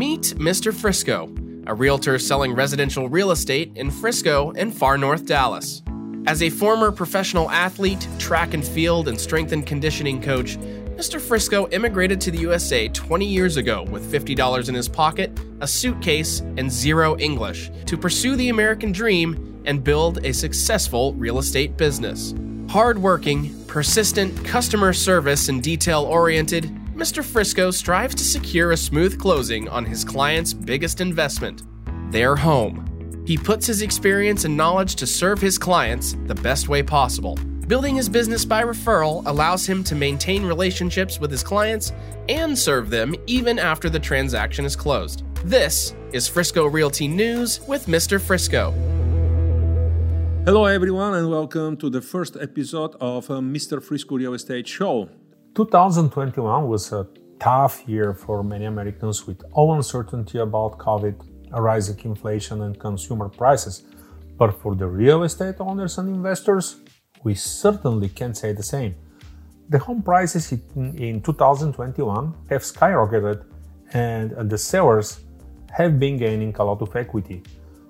Meet Mr. Frisco, a realtor selling residential real estate in Frisco and far north Dallas. As a former professional athlete, track and field, and strength and conditioning coach, Mr. Frisco immigrated to the USA 20 years ago with $50 in his pocket, a suitcase, and zero English to pursue the American dream and build a successful real estate business. Hardworking, persistent, customer service, and detail oriented, Mr. Frisco strives to secure a smooth closing on his client's biggest investment their home. He puts his experience and knowledge to serve his clients the best way possible. Building his business by referral allows him to maintain relationships with his clients and serve them even after the transaction is closed. This is Frisco Realty News with Mr. Frisco. Hello, everyone, and welcome to the first episode of uh, Mr. Frisco Real Estate Show. 2021 was a tough year for many Americans with all uncertainty about COVID, rising inflation, and consumer prices. But for the real estate owners and investors, we certainly can say the same. The home prices in 2021 have skyrocketed and the sellers have been gaining a lot of equity.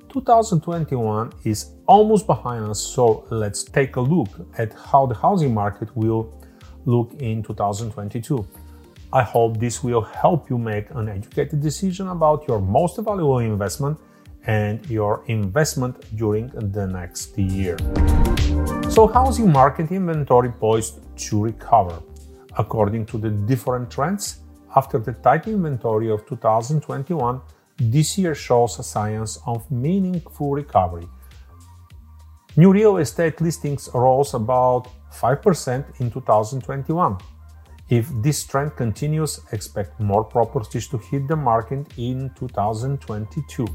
2021 is almost behind us, so let's take a look at how the housing market will look in 2022. I hope this will help you make an educated decision about your most valuable investment and your investment during the next year. So, housing market inventory poised to recover. According to the different trends, after the tight inventory of 2021, this year shows a signs of meaningful recovery. New real estate listings rose about 5% in 2021. If this trend continues, expect more properties to hit the market in 2022.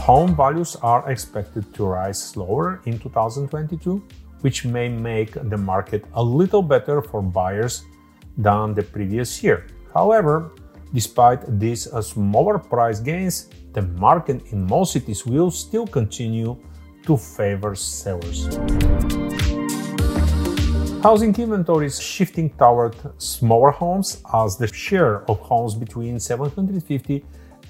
Home values are expected to rise slower in 2022, which may make the market a little better for buyers than the previous year. However, despite these smaller price gains, the market in most cities will still continue to favor sellers. Housing inventory is shifting toward smaller homes as the share of homes between 750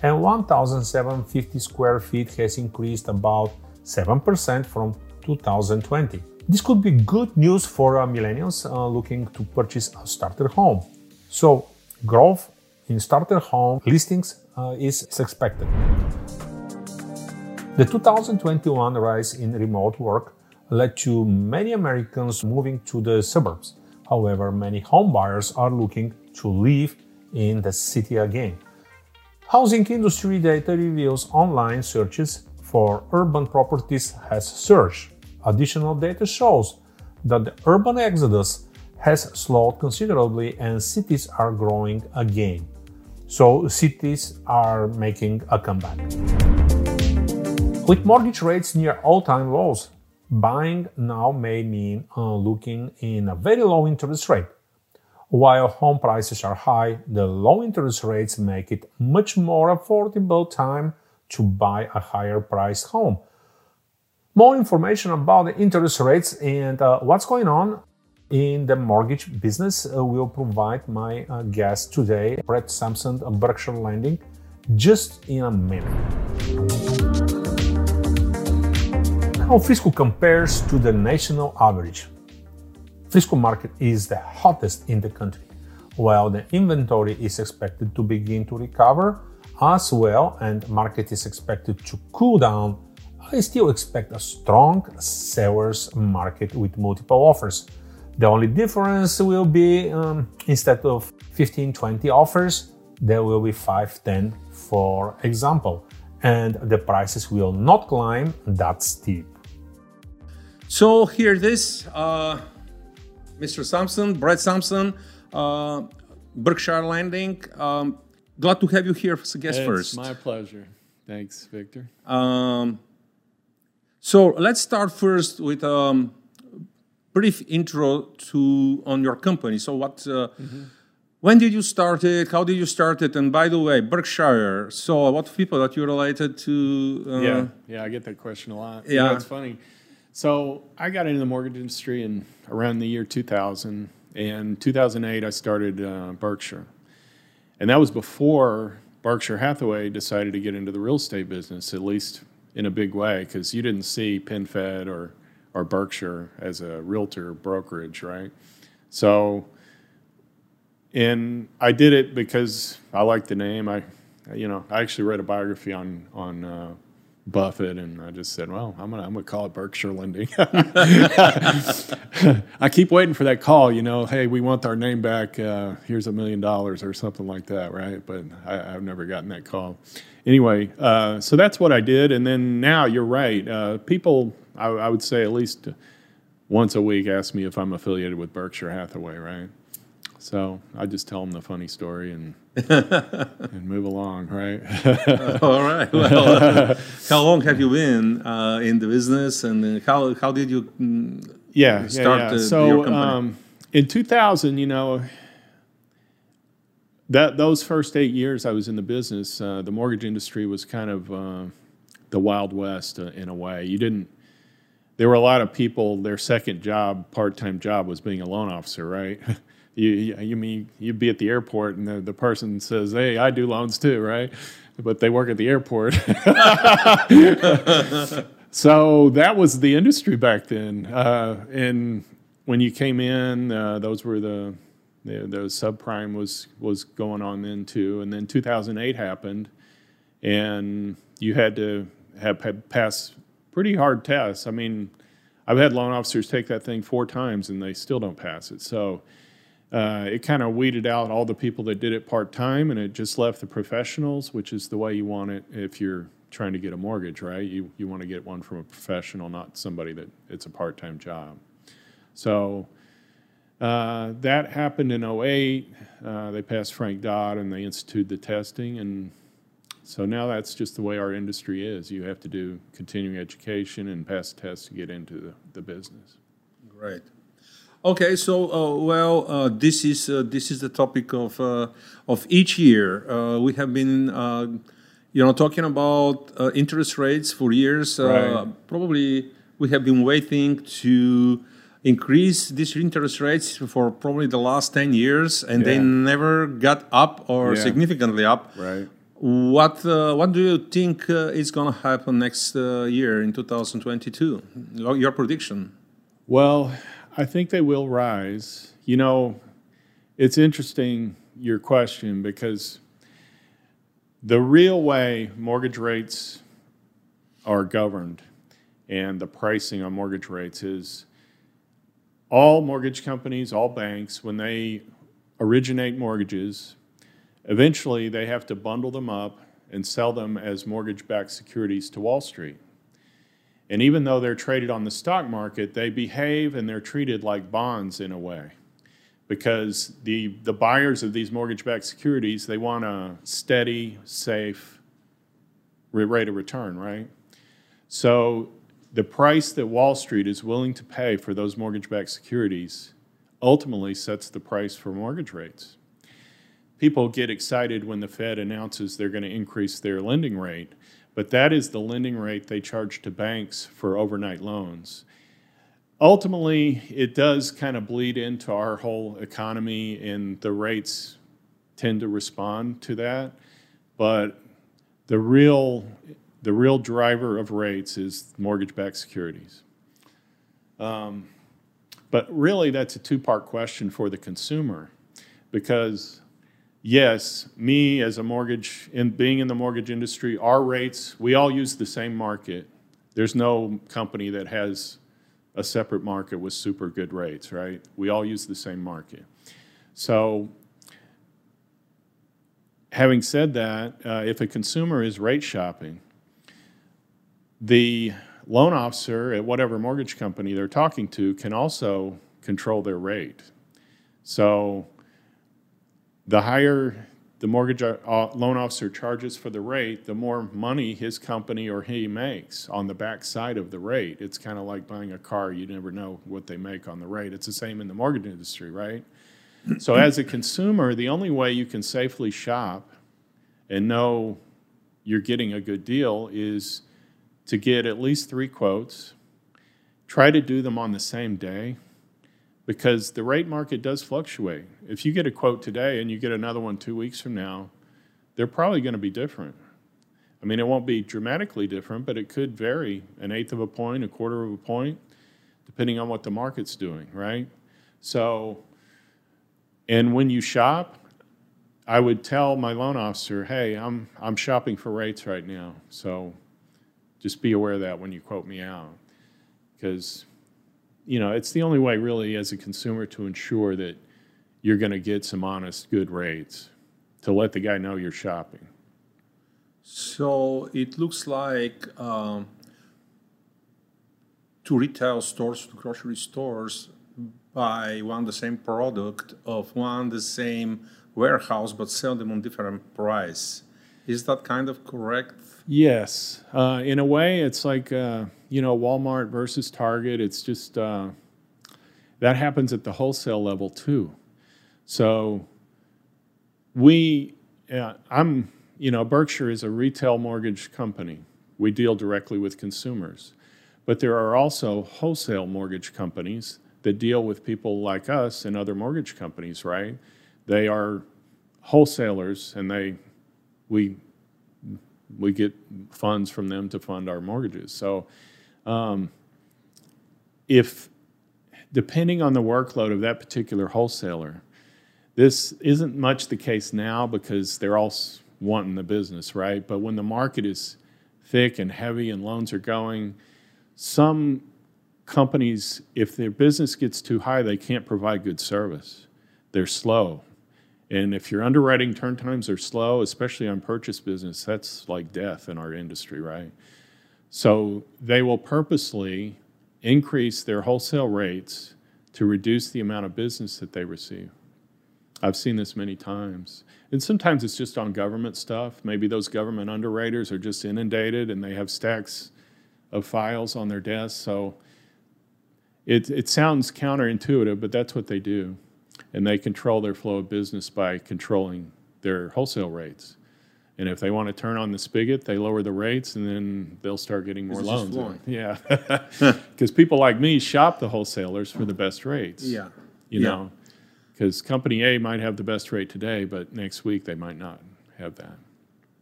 and 1,750 square feet has increased about 7% from 2020. This could be good news for uh, millennials uh, looking to purchase a starter home. So, growth in starter home listings uh, is expected. The 2021 rise in remote work led to many Americans moving to the suburbs. However, many homebuyers are looking to live in the city again. Housing industry data reveals online searches for urban properties has surged. Additional data shows that the urban exodus has slowed considerably and cities are growing again. So cities are making a comeback. With mortgage rates near all-time lows, Buying now may mean uh, looking in a very low interest rate. While home prices are high, the low interest rates make it much more affordable time to buy a higher priced home. More information about the interest rates and uh, what's going on in the mortgage business uh, will provide my uh, guest today, Brett Sampson of Berkshire Lending, just in a minute how Frisco compares to the national average. Frisco market is the hottest in the country, while the inventory is expected to begin to recover as well and market is expected to cool down. I still expect a strong sellers market with multiple offers. The only difference will be um, instead of 15 20 offers, there will be 5 10 for example, and the prices will not climb that steep. So here it is, uh, Mr. Sampson, Brett Sampson, uh, Berkshire Lending. Um, glad to have you here as a guest it's first. my pleasure. Thanks, Viktor. Um, so let's start first with a um, brief intro to on your company. So what? Uh, mm-hmm. When did you start it? How did you start it? And by the way, Berkshire. So what people that you related to? Uh, yeah, yeah, I get that question a lot. Yeah, it's funny. So I got into the mortgage industry in around the year 2000. And 2008, I started uh, Berkshire. And that was before Berkshire Hathaway decided to get into the real estate business, at least in a big way, because you didn't see PenFed or or Berkshire as a realtor brokerage, right? So, and I did it because I like the name. I, you know, I actually read a biography on on uh, Buffett, and I just said, "Well, I'm gonna I'm gonna call it Berkshire Lending." I keep waiting for that call. You know, hey, we want our name back. Uh, here's a million dollars or something like that, right? But I, have never gotten that call. Anyway, uh, so that's what I did, and then now you're right. Uh, people, I, I would say at least once a week, ask me if I'm affiliated with Berkshire Hathaway, right? So I just tell them the funny story and and move along, right? All right. Well, uh, how long have you been uh, in the business, and how how did you mm, yeah start yeah, yeah. The, so, your company? Um, in 2000, you know, that those first eight years I was in the business, uh, the mortgage industry was kind of uh, the wild west uh, in a way. You didn't. There were a lot of people. Their second job, part-time job, was being a loan officer, right? You, you mean you'd be at the airport and the, the person says, "Hey, I do loans too, right?" But they work at the airport. so that was the industry back then. Uh, and when you came in, uh, those were the, the the subprime was was going on then too. And then 2008 happened, and you had to have, have pass pretty hard tests. I mean, I've had loan officers take that thing four times and they still don't pass it. So uh, it kind of weeded out all the people that did it part time, and it just left the professionals, which is the way you want it if you're trying to get a mortgage, right? You you want to get one from a professional, not somebody that it's a part time job. So uh, that happened in 08. Uh, they passed Frank Dodd and they instituted the testing, and so now that's just the way our industry is. You have to do continuing education and pass tests to get into the, the business. Great. Okay, so uh, well, uh, this is uh, this is the topic of uh, of each year. Uh, we have been, uh, you know, talking about interest rates for years. Right. Probably we have been waiting to increase these interest rates for probably the last ten years, and yeah. they never got up or yeah. significantly up. Right. What what do you think is going to happen next year in 2022? Your prediction? Well I think they will rise. You know, it's interesting your question because the real way mortgage rates are governed and the pricing on mortgage rates is all mortgage companies, all banks, when they originate mortgages, eventually they have to bundle them up and sell them as mortgage backed securities to Wall Street. And even though they're traded on the stock market, they behave and they're treated like bonds in a way. Because the, the buyers of these mortgage backed securities, they want a steady, safe rate of return, right? So the price that Wall Street is willing to pay for those mortgage backed securities ultimately sets the price for mortgage rates. People get excited when the Fed announces they're going to increase their lending rate but that is the lending rate they charge to banks for overnight loans. Ultimately, it does kind of bleed into our whole economy, and the rates tend to respond to that. But the real, the real driver of rates is mortgage-backed securities. Um, but really, that's a two-part question for the consumer, because yes, me as a mortgage, in being in the mortgage industry, our rates, we all use the same market. There's no company that has a separate market with super good rates, right? We all use the same market. So, having said that, uh, if a consumer is rate shopping, the loan officer at whatever mortgage company they're talking to can also control their rate. So, the higher the mortgage uh, loan officer charges for the rate, the more money his company or he makes on the back side of the rate. It's kind of like buying a car. You never know what they make on the rate. It's the same in the mortgage industry, right? so, as a consumer, the only way you can safely shop and know you're getting a good deal is to get at least three quotes, try to do them on the same day because the rate market does fluctuate. If you get a quote today and you get another one two weeks from now, they're probably going to be different. I mean, it won't be dramatically different, but it could vary an eighth of a point, a quarter of a point, depending on what the market's doing, right? So, and when you shop, I would tell my loan officer, hey, I'm, I'm shopping for rates right now. So just be aware of that when you quote me out. Because, you know, it's the only way really as a consumer to ensure that you're going to get some honest, good rates to let the guy know you're shopping. So it looks like um, to retail stores, to grocery stores, buy one the same product of one the same warehouse, but sell them on different price. Is that kind of correct? Yes, uh, in a way, it's like uh, you know Walmart versus Target. It's just uh, that happens at the wholesale level too. So we, I'm, you know, Berkshire is a retail mortgage company. We deal directly with consumers, but there are also wholesale mortgage companies that deal with people like us and other mortgage companies, right? They are wholesalers, and they we we get funds from them to fund our mortgages. So, um, if depending on the workload of that particular wholesaler, this isn't much the case now because they're all wanting the business, right? But when the market is thick and heavy and loans are going, some companies, if their business gets too high, they can't provide good service. They're slow. And if your underwriting turn times are slow, especially on purchase business, that's like death in our industry, right? So they will purposely increase their wholesale rates to reduce the amount of business that they receive. I've seen this many times. And sometimes it's just on government stuff. Maybe those government underwriters are just inundated and they have stacks of files on their desks. So it, it sounds counterintuitive, but that's what they do. And they control their flow of business by controlling their wholesale rates. And if they want to turn on the spigot, they lower the rates, and then they'll start getting more loans. Yeah, because people like me shop the wholesalers for the best rates. Yeah, you yeah. know, because company A might have the best rate today, but next week they might not have that.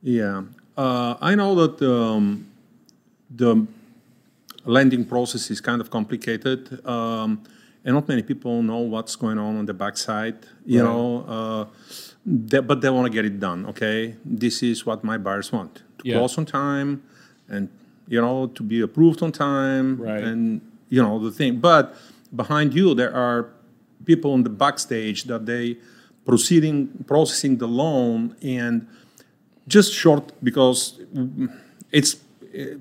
Yeah, uh, I know that um, the lending process is kind of complicated. Um, and not many people know what's going on on the backside, you right. know. Uh, they, but they want to get it done. Okay, this is what my buyers want: to yeah. close on time, and you know, to be approved on time, right. and you know the thing. But behind you, there are people on the backstage that they proceeding processing the loan and just short because it's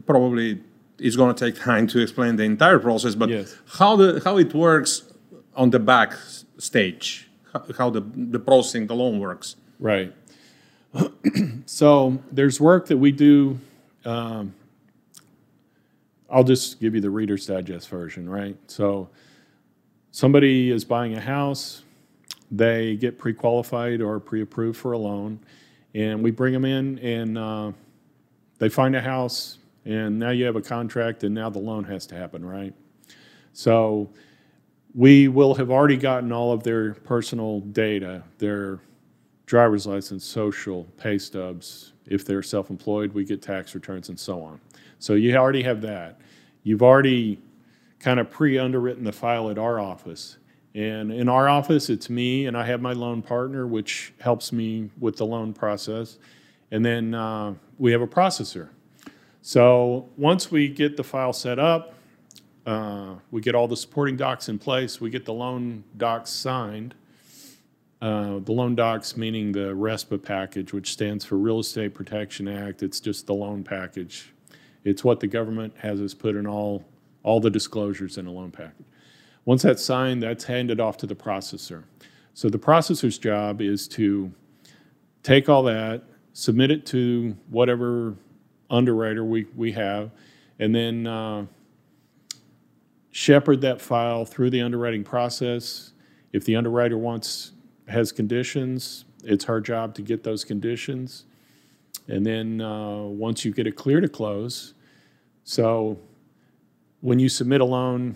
probably it's going to take time to explain the entire process, but yes. how the how it works on the back stage, how the the processing the loan works. Right. so there's work that we do. Um, I'll just give you the Reader's Digest version, right? So somebody is buying a house, they get pre-qualified or pre-approved for a loan, and we bring them in and uh, they find a house and now you have a contract, and now the loan has to happen, right? So we will have already gotten all of their personal data, their driver's license, social, pay stubs. If they're self employed, we get tax returns and so on. So you already have that. You've already kind of pre underwritten the file at our office. And in our office, it's me, and I have my loan partner, which helps me with the loan process. And then uh, we have a processor. So once we get the file set up, uh, we get all the supporting docs in place, we get the loan docs signed. Uh, the loan docs meaning the RESPA package, which stands for Real Estate Protection Act. It's just the loan package. It's what the government has us put in all, all the disclosures in a loan package. Once that's signed, that's handed off to the processor. So the processor's job is to take all that, submit it to whatever underwriter we, we have, and then uh, shepherd that file through the underwriting process. If the underwriter wants has conditions, it's her job to get those conditions. And then uh, once you get it clear to close, so when you submit a loan,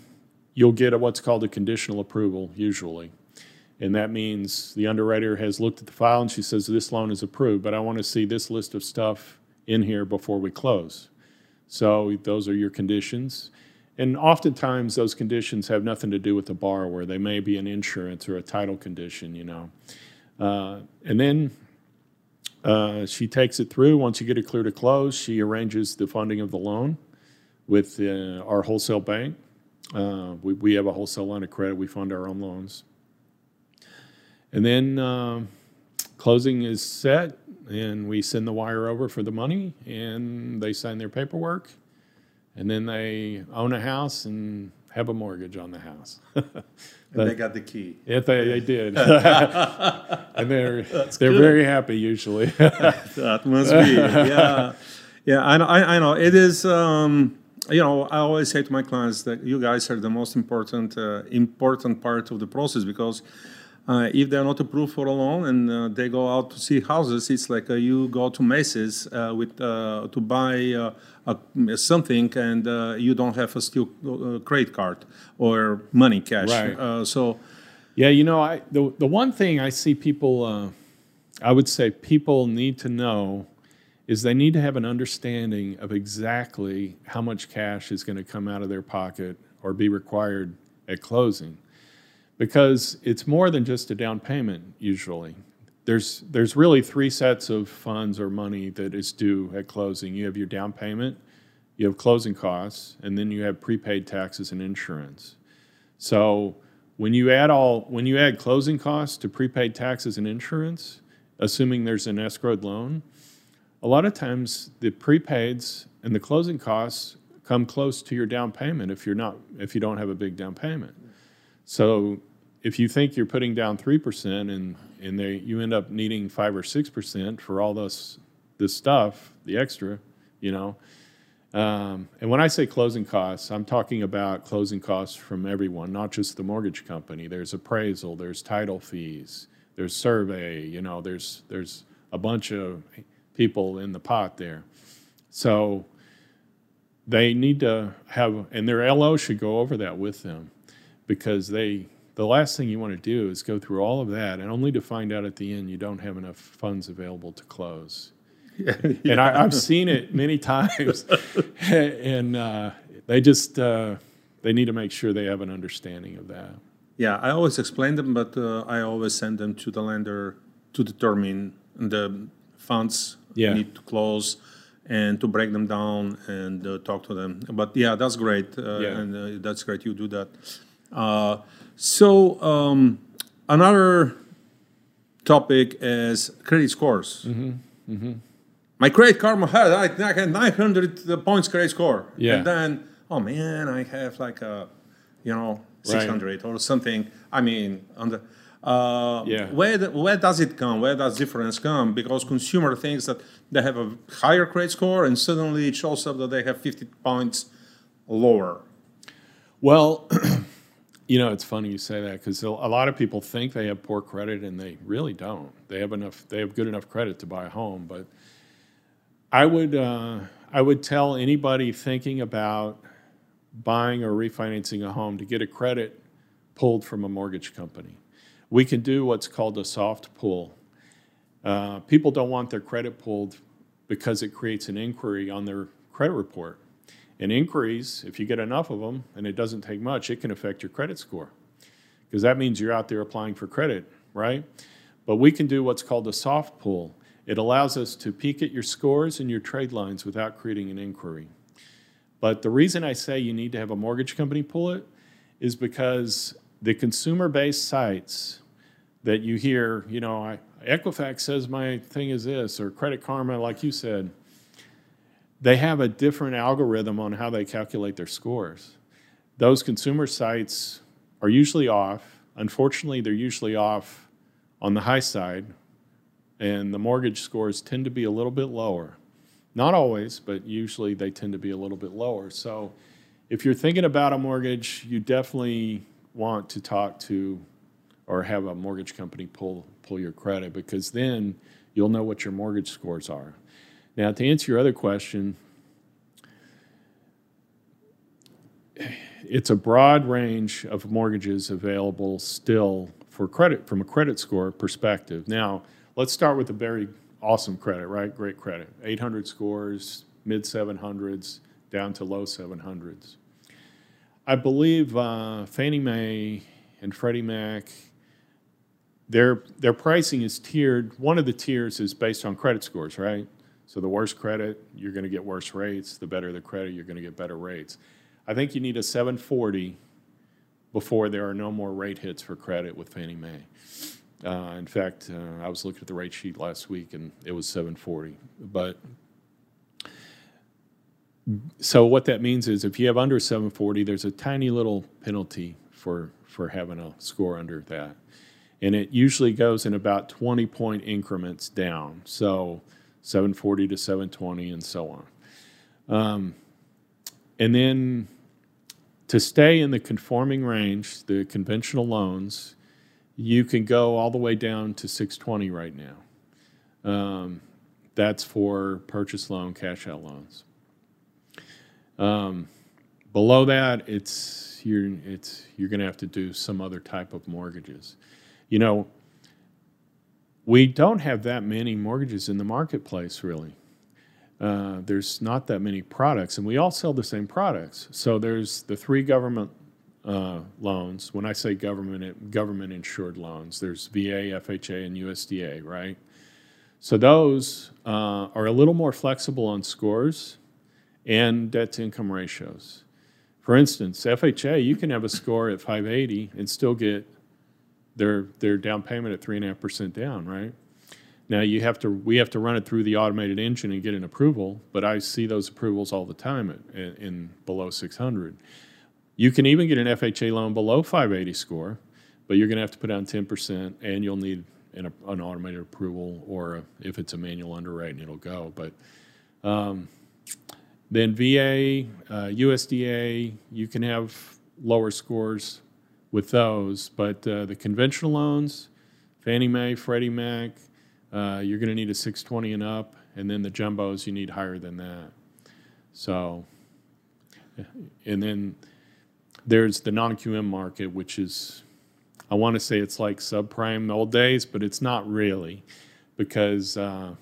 you'll get a, what's called a conditional approval usually. And that means the underwriter has looked at the file and she says, This loan is approved, but I want to see this list of stuff in here before we close. So those are your conditions. And oftentimes those conditions have nothing to do with the borrower. They may be an insurance or a title condition, you know. Uh, and then uh, she takes it through. Once you get it clear to close, she arranges the funding of the loan with uh, our wholesale bank. Uh, we, we have a wholesale line of credit. We fund our own loans. And then um, closing is set, and we send the wire over for the money, and they sign their paperwork, and then they own a house and have a mortgage on the house. And they got the key. If they, they did, and they're they're very happy usually. That must be, yeah, yeah. I know. I, I know. It is. Um, you know, I always say to my clients that you guys are the most important uh, important part of the process because uh, if they're not approved for a loan and uh, they go out to see houses, it's like uh, you go to Macy's uh, with uh, to buy uh, a, something and you don't have a still credit card or money cash. Right. so, yeah, you know, I the the one thing I see people, I would say people need to know is they need to have an understanding of exactly how much cash is going to come out of their pocket or be required at closing because it's more than just a down payment usually. There's, there's really three sets of funds or money that is due at closing. You have your down payment, you have closing costs, and then you have prepaid taxes and insurance. So when you add all when you add closing costs to prepaid taxes and insurance, assuming there's an escrowed loan, a lot of times the prepaids and the closing costs come close to your down payment if you're not if you don't have a big down payment. So if you think you're putting down three percent and and they you end up needing five or six percent for all this this stuff, the extra, you know. Um, and when I say closing costs, I'm talking about closing costs from everyone, not just the mortgage company. There's appraisal, there's title fees, there's survey, you know, there's there's a bunch of people in the pot there. So they need to have, and their LO should go over that with them because they the last thing you want to do is go through all of that and only to find out at the end you don't have enough funds available to close. Yeah. And I, have seen it many times, and uh, they just uh, they need to make sure they have an understanding of that. Yeah, I always explain them, but uh, I always send them to the lender to determine the funds yeah. need to close and to break them down and uh, talk to them. But yeah, that's great, uh, yeah. and uh, that's great you do that. Uh, so um, another topic is credit scores. Mm-hmm. Mm-hmm. My credit card had had 900 points credit score, yeah. and then oh man, I have like a you know 600 right. or something. I mean, on the uh, yeah. Where, where does it come? Where does difference come? Because consumer thinks that they have a higher credit score, and suddenly it shows up that they have 50 points lower. Well, you know, it's funny you say that because a lot of people think they have poor credit, and they really don't. They have enough. They have good enough credit to buy a home, but I would uh, I would tell anybody thinking about buying or refinancing a home to get a credit pulled from a mortgage company we can do what's called a soft pull. Uh, people don't want their credit pulled because it creates an inquiry on their credit report. And inquiries, if you get enough of them and it doesn't take much, it can affect your credit score because that means you're out there applying for credit, right? But we can do what's called a soft pull. It allows us to peek at your scores and your trade lines without creating an inquiry. But the reason I say you need to have a mortgage company pull it is because the consumer based sites that you hear, you know, I, Equifax says my thing is this, or Credit Karma, like you said, they have a different algorithm on how they calculate their scores. Those consumer sites are usually off. Unfortunately, they're usually off on the high side, and the mortgage scores tend to be a little bit lower. Not always, but usually they tend to be a little bit lower. So if you're thinking about a mortgage, you definitely want to talk to or have a mortgage company pull pull your credit because then you'll know what your mortgage scores are. Now, to answer your other question, it's a broad range of mortgages available still for credit from a credit score perspective. Now, let's start with a very awesome credit, right? Great credit. 800 scores, mid 700s, down to low 700s. I believe uh, Fannie Mae and Freddie Mac, their, their pricing is tiered. One of the tiers is based on credit scores, right? So the worse credit, you're going to get worse rates. The better the credit, you're going to get better rates. I think you need a 740 before there are no more rate hits for credit with Fannie Mae. Uh, in fact, uh, I was looking at the rate sheet last week and it was 740. But so what that means is if you have under 740, there's a tiny little penalty for for having a score under that, and it usually goes in about 20 point increments down. So 740 to 720 and so on. Um, and then to stay in the conforming range, the conventional loans, you can go all the way down to 620 right now. Um, that's for purchase loan, cash out loans. Um, below that, it's you're it's you're going to have to do some other type of mortgages. You know, we don't have that many mortgages in the marketplace, really. Uh, there's not that many products, and we all sell the same products. So there's the three government uh, loans. When I say government, government insured loans, there's VA, FHA, and USDA, right? So those uh, are a little more flexible on scores and debt to income ratios. For instance, FHA, you can have a score at 580 and still get their their down payment at three and a half percent down, right? Now you have to we have to run it through the automated engine and get an approval, but I see those approvals all the time at, in, in below 600. You can even get an FHA loan below 580 score, but you're going to have to put down 10% and you'll need an, an automated approval or a, if it's a manual underwriting, it'll go. But um, then VA, uh, USDA, you can have lower scores with those, but uh, the conventional loans, Fannie Mae, Freddie Mac, uh, you're going to need a 620 and up, and then the jumbos you need higher than that. So, and then there's the non-QM market, which is, I want to say it's like subprime old days, but it's not really, because uh,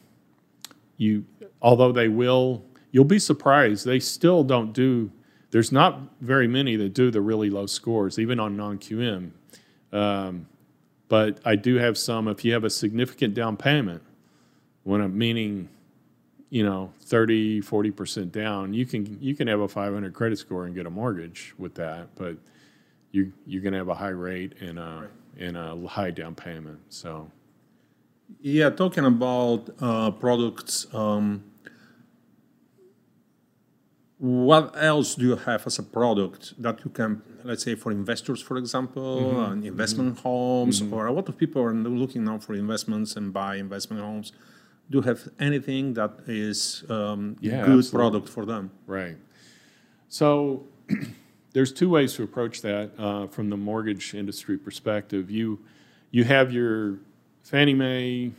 you, although they will you'll be surprised. They still don't do, there's not very many that do the really low scores, even on non QM. Um, but I do have some, if you have a significant down payment, when I'm meaning, you know, 30, 40% down, you can, you can have a 500 credit score and get a mortgage with that, but you, you're going to have a high rate and a, and a high down payment. So, yeah, talking about uh, products, um, what else do you have as a product that you can let's say for investors for example mm-hmm. investment mm-hmm. homes mm-hmm. or a lot of people are looking now for investments and buy investment homes do you have anything that is um, yeah, good absolutely. product for them right so there's two ways to approach that uh, from the mortgage industry perspective you you have your fannie mae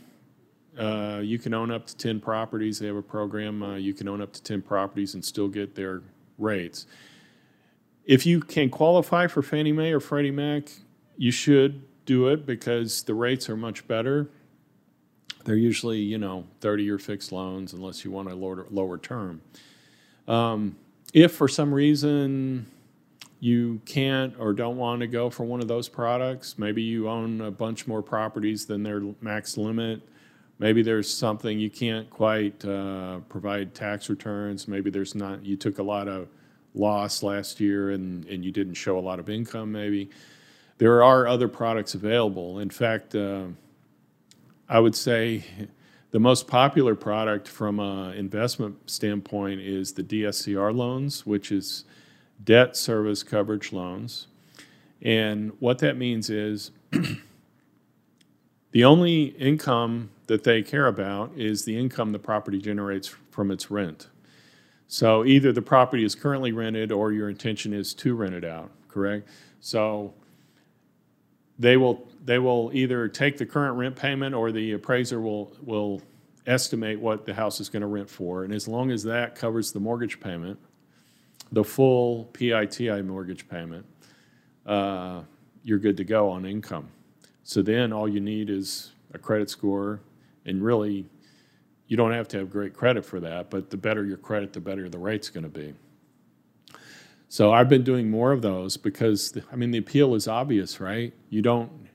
uh, you can own up to 10 properties. They have a program. Uh, you can own up to 10 properties and still get their rates. If you can qualify for Fannie Mae or Freddie Mac, you should do it because the rates are much better. They're usually, you know, 30 year fixed loans unless you want a lower, lower term. Um, if for some reason you can't or don't want to go for one of those products, maybe you own a bunch more properties than their max limit maybe there's something you can't quite uh, provide tax returns. Maybe there's not, you took a lot of loss last year and, and you didn't show a lot of income, maybe. There are other products available. In fact, uh, I would say the most popular product from an investment standpoint is the DSCR loans, which is debt service coverage loans. And what that means is the only income that they care about is the income the property generates from its rent. So either the property is currently rented or your intention is to rent it out, correct? So they will they will either take the current rent payment or the appraiser will will estimate what the house is going to rent for and as long as that covers the mortgage payment the full PITI mortgage payment uh, you're good to go on income So then all you need is a credit score, and really, you don't have to have great credit for that. But the better your credit, the better the rate's going to be. So I've been doing more of those because the, I mean the appeal is obvious, right? You don't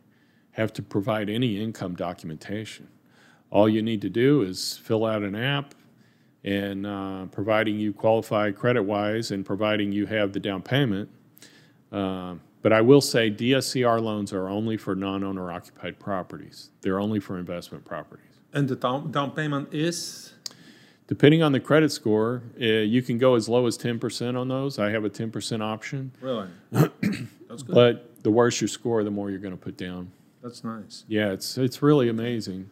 have to provide any income documentation. All you need to do is fill out an app, and uh, providing you qualify credit wise and providing you have the down payment. Uh, but I will say DSCR loans are only for non owner occupied properties, they're only for investment properties. And the down, down payment is? Depending on the credit score, uh, you can go as low as 10% on those. I have a 10% option. Really? That's good. But the worse your score, the more you're going to put down. That's nice. Yeah, it's it's really amazing,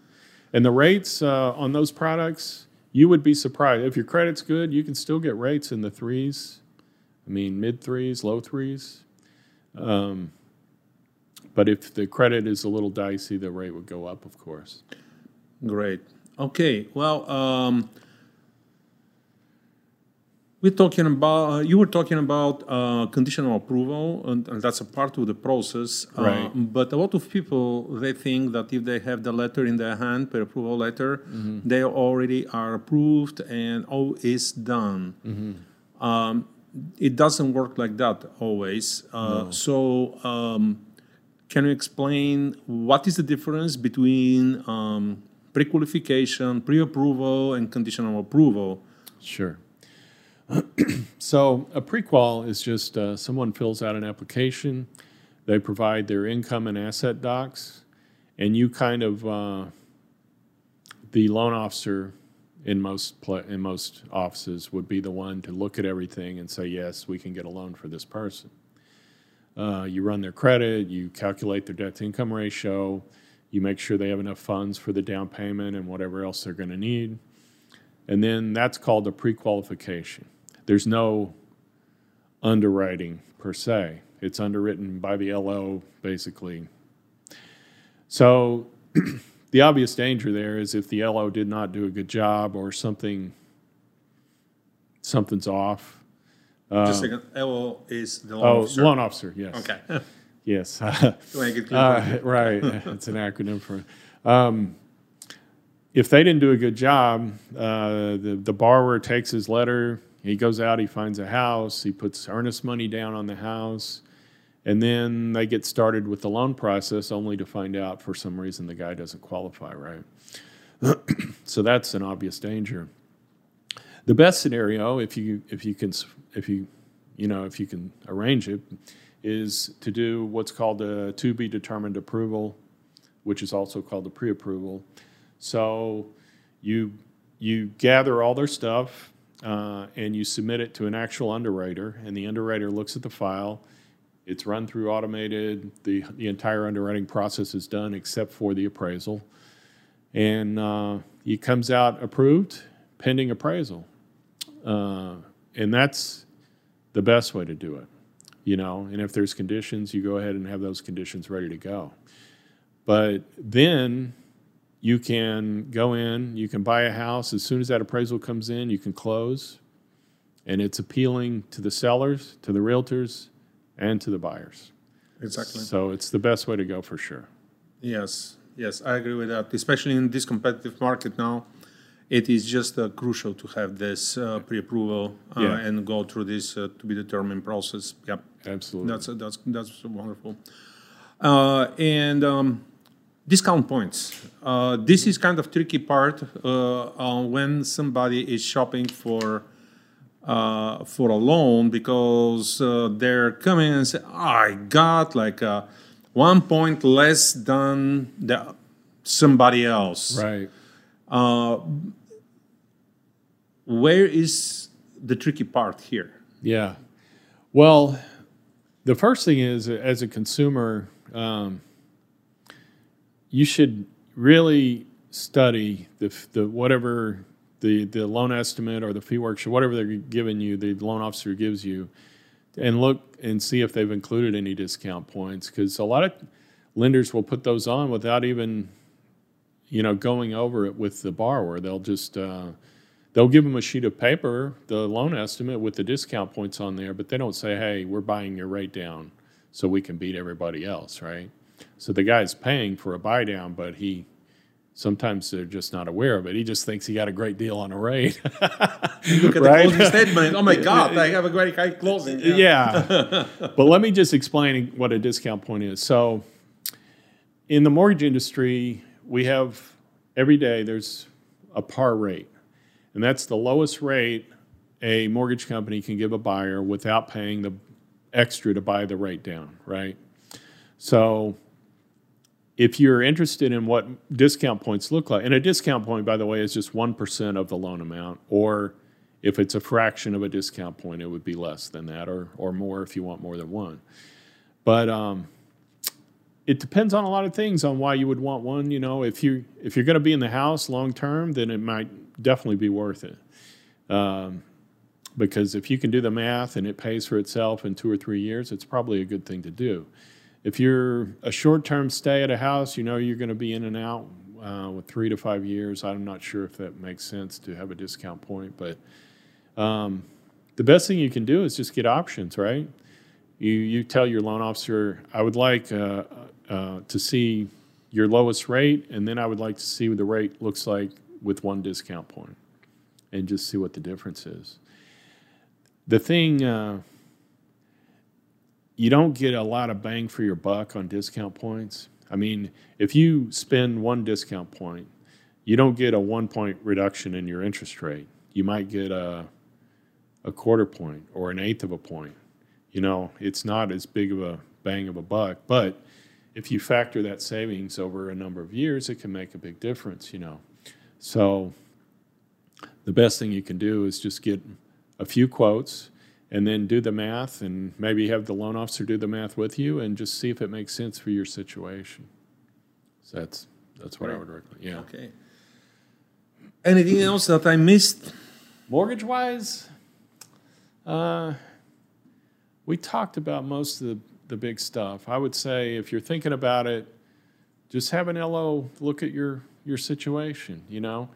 and the rates uh, on those products, you would be surprised if your credit's good. You can still get rates in the threes, I mean mid threes, low threes. Um, but if the credit is a little dicey, the rate would go up, of course. Great. Okay. Well, um, we're talking about. Uh, you were talking about uh, conditional approval, and, and, that's a part of the process. Uh, right. But a lot of people they think that if they have the letter in their hand, pre-approval letter, mm-hmm. they already are approved and all is done. Mm-hmm. Um, it doesn't work like that always. Uh, no. So. Um, can you explain what is the difference between um, pre-qualification, pre-approval, and conditional approval? Sure. so a prequal is just uh, someone fills out an application, they provide their income and asset docs, and you kind of uh, the loan officer in most pl- in most offices would be the one to look at everything and say yes, we can get a loan for this person. Uh, you run their credit, you calculate their debt to income ratio, you make sure they have enough funds for the down payment and whatever else they're going to need. And then that's called a pre qualification there's no underwriting per se. It's underwritten by the LO, basically. So the obvious danger there is if the LO did not do a good job or something something's off. Uh, Just a second. LO is the loan oh, officer. loan officer. Yes. Okay. yes. uh, right. it's an acronym for. Um, if they didn't do a good job, uh, the the borrower takes his letter he goes out, he finds a house, he puts earnest money down on the house, and then they get started with the loan process only to find out for some reason the guy doesn't qualify, right? so that's an obvious danger. The best scenario, if you if you can if you you know if you can arrange it, is to do what's called a to be determined approval, which is also called a pre-approval. So you you gather all their stuff, uh, and you submit it to an actual underwriter, and the underwriter looks at the file. It's run through automated. The, the entire underwriting process is done except for the appraisal. And uh, it comes out approved pending appraisal. Uh, and that's the best way to do it, you know. And if there's conditions, you go ahead and have those conditions ready to go. But then you can go in, you can buy a house. As soon as that appraisal comes in, you can close. And it's appealing to the sellers, to the realtors, and to the buyers. Exactly. So it's the best way to go for sure. Yes, yes, I agree with that. Especially in this competitive market now, it is just uh, crucial to have this uh, pre-approval uh, yeah. and go through this uh, to be determined process. Yep, absolutely. That's that's that's wonderful. Uh, and um, discount points. Uh, this is kind of tricky part uh, when somebody is shopping for uh, for a loan because uh, they're coming and say, oh, "I got like one point less than the, somebody else." Right. Uh, where is the tricky part here? Yeah. Well, the first thing is, as a consumer. Um, you should really study the, the whatever the, the loan estimate or the fee worksheet, whatever they're giving you, the loan officer gives you, and look and see if they've included any discount points. Because a lot of lenders will put those on without even, you know, going over it with the borrower. They'll just uh, they'll give them a sheet of paper, the loan estimate with the discount points on there, but they don't say, "Hey, we're buying your rate down so we can beat everybody else," right? So the guy's paying for a buy down, but he sometimes they're just not aware of it. He just thinks he got a great deal on a rate. you Look at Right? the closing statement. Oh my God, I have a great closing. yeah. but let me just explain what a discount point is. So, in the mortgage industry, we have every day there's a par rate, and that's the lowest rate a mortgage company can give a buyer without paying the extra to buy the rate down, right? So, if you're interested in what discount points look like, and a discount point, by the way, is just 1% of the loan amount, or if it's a fraction of a discount point, it would be less than that, or, or more if you want more than one. But um, it depends on a lot of things on why you would want one. You know, if you if you're going to be in the house long term, then it might definitely be worth it. Um, because if you can do the math and it pays for itself in two or three years, it's probably a good thing to do. If you're a short term stay at a house, you know you're going to be in and out uh, with three to five years. I'm not sure if that makes sense to have a discount point, but um, the best thing you can do is just get options, right? You you tell your loan officer, I would like uh, uh, to see your lowest rate, and then I would like to see what the rate looks like with one discount point, and just see what the difference is. The thing uh, you don't get a lot of bang for your buck on discount points. I mean, if you spend one discount point, you don't get a one point reduction in your interest rate. You might get a a quarter point or an eighth of a point. You know, it's not as big of a bang of a buck, but if you factor that savings over a number of years, it can make a big difference, you know. So the best thing you can do is just get a few quotes and then do the math and maybe have the loan officer do the math with you and just see if it makes sense for your situation. So that's that's what I would recommend. Yeah. Okay. Anything else that I missed? Mortgage wise, uh, we talked about most of the, the big stuff. I would say if you're thinking about it, just have an LO look at your, your situation, you know,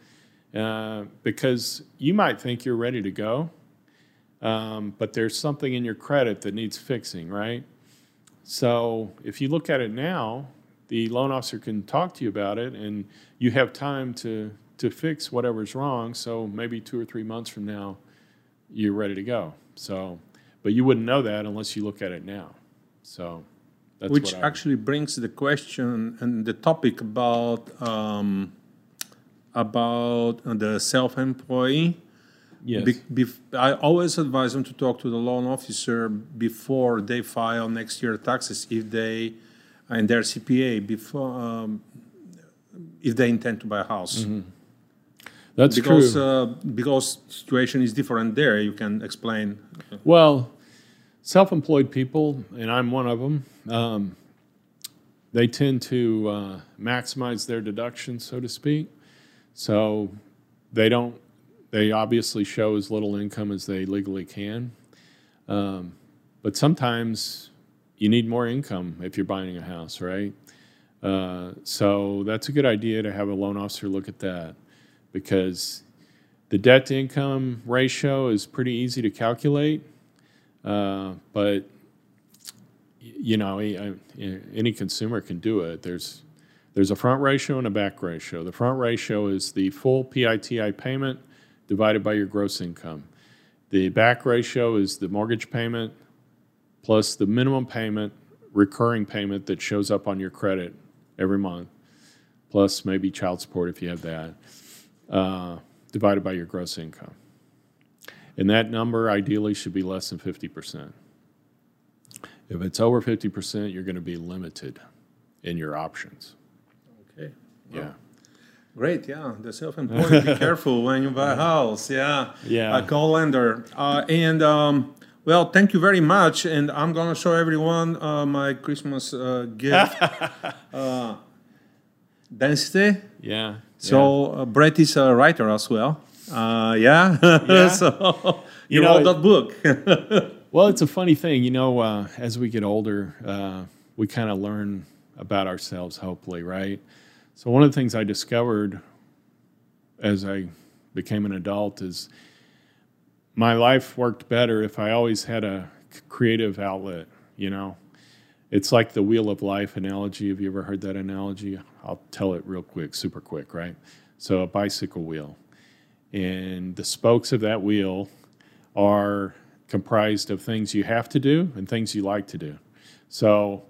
uh, because you might think you're ready to go, um, but there's something in your credit that needs fixing, right? So if you look at it now, the loan officer can talk to you about it, and you have time to to fix whatever's wrong. So maybe two or three months from now, you're ready to go. So, but you wouldn't know that unless you look at it now. So, that's Which actually brings the question and the topic about um, about the self-employee. yes. Be, bef- I always advise them to talk to the loan officer before they file next year taxes if they and their CPA before um, if they intend to buy a house. That's because true. uh, because situation is different there. You can explain. Well, self-employed people, and I'm one of them. Um, they tend to uh, maximize their deductions, so to speak. So they don't. They obviously show as little income as they legally can. Um, but sometimes you need more income if you're buying a house, right? Uh, so that's a good idea to have a loan officer look at that because the debt to income ratio is pretty easy to calculate, uh, but you know any consumer can do it. There's there's a front ratio and a back ratio. The front ratio is the full PITI payment divided by your gross income. The back ratio is the mortgage payment plus the minimum payment, recurring payment that shows up on your credit every month, plus maybe child support if you have that, uh, divided by your gross income. And that number ideally should be less than 50%. If it's over 50%, you're going to be limited in your options. Okay. Yeah. Great, yeah. The self-employed, be careful when you buy a house. Yeah. Yeah. A call lender. Uh, and um, well, thank you very much. And I'm gonna show everyone uh, my Christmas uh, gift. uh, density. Yeah. So uh, Brett is a writer as well. Uh, yeah. Yeah. so You you know, wrote that book. Well, it's a funny thing, you know. Uh, as we get older, uh, we kind of learn about ourselves, hopefully, right? So one of the things I discovered as I became an adult is my life worked better if I always had a creative outlet, you know. It's like the wheel of life analogy. Have you ever heard that analogy? I'll tell it real quick, super quick, right? So, a bicycle wheel. And the spokes of that wheel are comprised of things you have to do and things you like to do. So,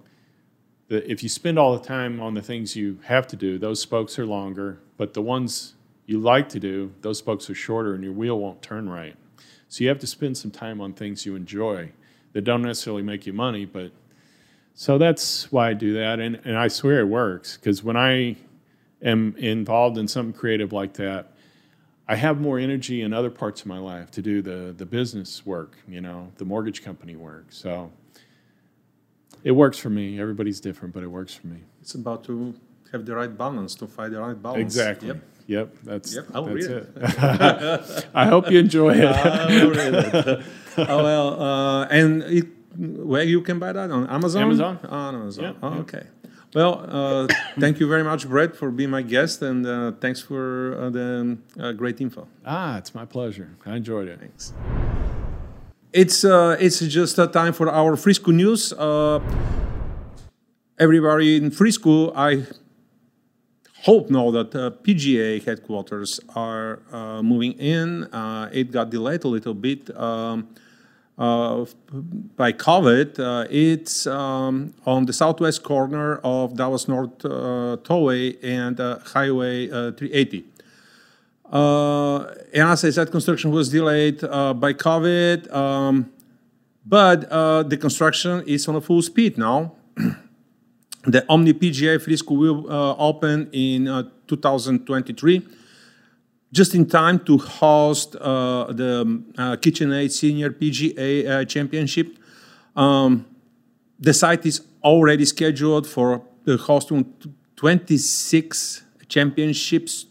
the, if you spend all the time on the things you have to do, those spokes are longer, but the ones you like to do, those spokes are shorter and your wheel won't turn right. So, you have to spend some time on things you enjoy that don't necessarily make you money, but so that's why I do that. And, and I swear it works because when I am involved in something creative like that, I have more energy in other parts of my life to do the, the business work, you know, the mortgage company work. So it works for me. Everybody's different, but it works for me. It's about to have the right balance, to find the right balance. Exactly. Yep. Yep. That's, Yep, I'll that's read it. I hope you enjoy it. I'll read it. oh, well, uh, and it, where you can buy that on Amazon? Amazon. On Amazon. Yeah, Oh, yeah. okay. Well, uh, thank you very much, Brett, for being my guest, and uh, thanks for uh, the uh, great info. ah, it's my pleasure. I enjoyed it. Thanks. It's uh, it's just a time for our Frisco news. Uh, everybody in Frisco, I hope know that uh, PGA headquarters are uh, moving in. Uh, it got delayed a little bit um, by COVID. Uh, it's um, on the southwest corner of Dallas North uh, Tollway and uh, Highway uh, 380. Uh, and as I said, construction was delayed uh, by COVID, um, but uh, the construction is on a full speed now. the Omni PGA Frisco will uh, open in uh, 2023, just in time to host uh, the uh, KitchenAid Senior PGA uh, Championship. Um, the site is already scheduled for the hosting 26 championships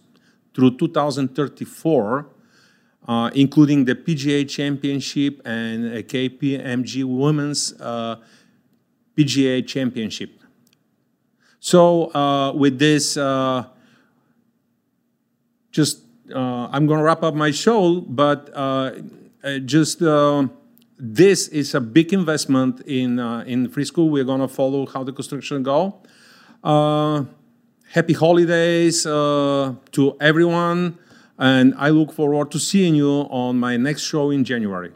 through 2034, uh, including the PGA Championship and a KPMG Women's uh, PGA Championship. So, uh, with this, uh, just uh, I'm going to wrap up my show, but uh, uh, just uh, this is a big investment in uh, in Frisco. We're going to follow how the construction go. Happy holidays to everyone, and I look forward to seeing you on my next show in January.